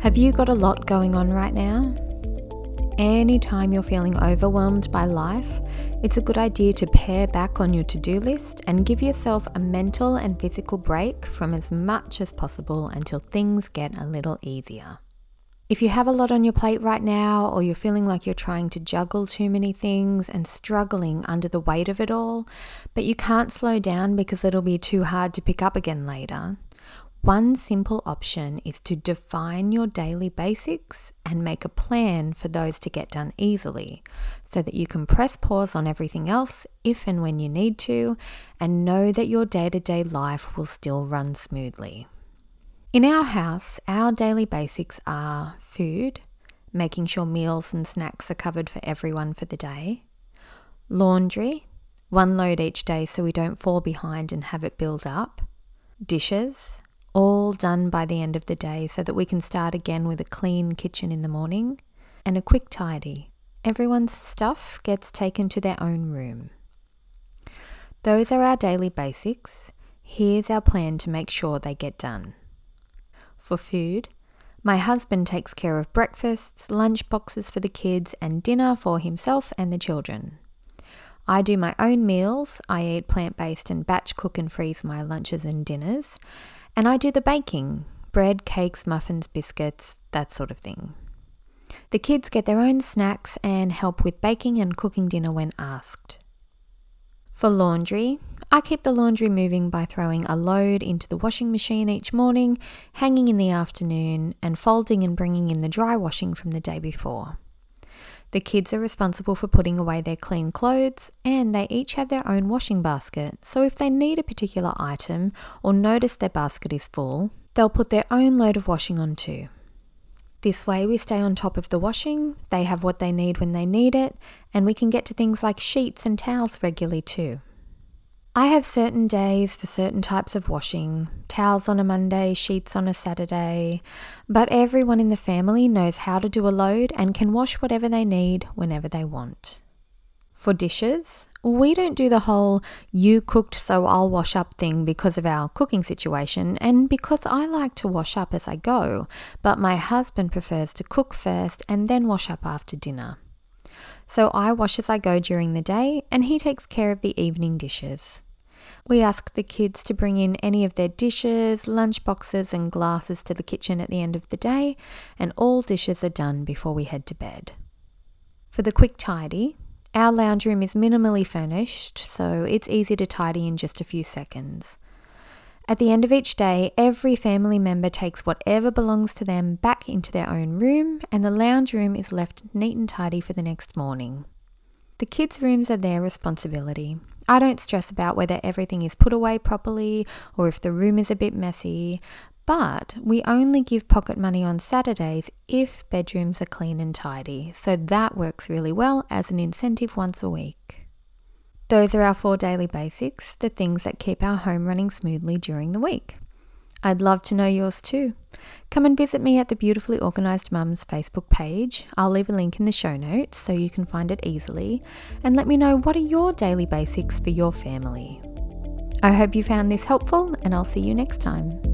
Have you got a lot going on right now? Anytime you're feeling overwhelmed by life, it's a good idea to pare back on your to do list and give yourself a mental and physical break from as much as possible until things get a little easier. If you have a lot on your plate right now, or you're feeling like you're trying to juggle too many things and struggling under the weight of it all, but you can't slow down because it'll be too hard to pick up again later, one simple option is to define your daily basics and make a plan for those to get done easily so that you can press pause on everything else if and when you need to and know that your day to day life will still run smoothly. In our house, our daily basics are food, making sure meals and snacks are covered for everyone for the day, laundry, one load each day so we don't fall behind and have it build up, dishes, all done by the end of the day so that we can start again with a clean kitchen in the morning and a quick tidy. Everyone's stuff gets taken to their own room. Those are our daily basics. Here's our plan to make sure they get done. For food, my husband takes care of breakfasts, lunch boxes for the kids, and dinner for himself and the children. I do my own meals. I eat plant based and batch cook and freeze my lunches and dinners. And I do the baking bread, cakes, muffins, biscuits, that sort of thing. The kids get their own snacks and help with baking and cooking dinner when asked. For laundry, I keep the laundry moving by throwing a load into the washing machine each morning, hanging in the afternoon, and folding and bringing in the dry washing from the day before. The kids are responsible for putting away their clean clothes and they each have their own washing basket. So if they need a particular item or notice their basket is full, they'll put their own load of washing on too. This way, we stay on top of the washing, they have what they need when they need it, and we can get to things like sheets and towels regularly too. I have certain days for certain types of washing towels on a Monday, sheets on a Saturday, but everyone in the family knows how to do a load and can wash whatever they need whenever they want. For dishes, we don't do the whole you cooked so I'll wash up thing because of our cooking situation and because I like to wash up as I go, but my husband prefers to cook first and then wash up after dinner. So I wash as I go during the day, and he takes care of the evening dishes. We ask the kids to bring in any of their dishes, lunch boxes, and glasses to the kitchen at the end of the day, and all dishes are done before we head to bed. For the quick tidy, our lounge room is minimally furnished, so it's easy to tidy in just a few seconds. At the end of each day, every family member takes whatever belongs to them back into their own room, and the lounge room is left neat and tidy for the next morning. The kids' rooms are their responsibility. I don't stress about whether everything is put away properly or if the room is a bit messy, but we only give pocket money on Saturdays if bedrooms are clean and tidy, so that works really well as an incentive once a week. Those are our four daily basics, the things that keep our home running smoothly during the week. I'd love to know yours too. Come and visit me at the Beautifully Organised Mums Facebook page. I'll leave a link in the show notes so you can find it easily. And let me know what are your daily basics for your family. I hope you found this helpful, and I'll see you next time.